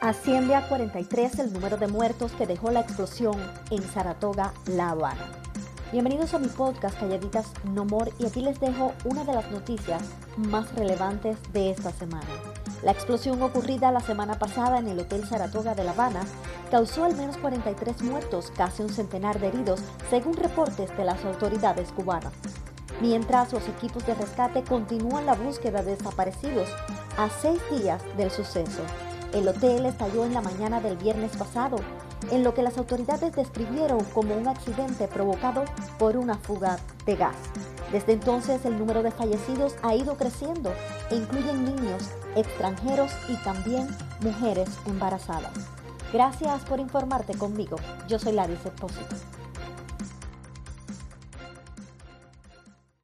Asciende a 43 el número de muertos que dejó la explosión en Saratoga, La Habana. Bienvenidos a mi podcast Calladitas No More y aquí les dejo una de las noticias más relevantes de esta semana. La explosión ocurrida la semana pasada en el Hotel Saratoga de La Habana causó al menos 43 muertos, casi un centenar de heridos, según reportes de las autoridades cubanas. Mientras los equipos de rescate continúan la búsqueda de desaparecidos a seis días del suceso. El hotel estalló en la mañana del viernes pasado, en lo que las autoridades describieron como un accidente provocado por una fuga de gas. Desde entonces el número de fallecidos ha ido creciendo e incluyen niños, extranjeros y también mujeres embarazadas. Gracias por informarte conmigo. Yo soy Larissa Espósito.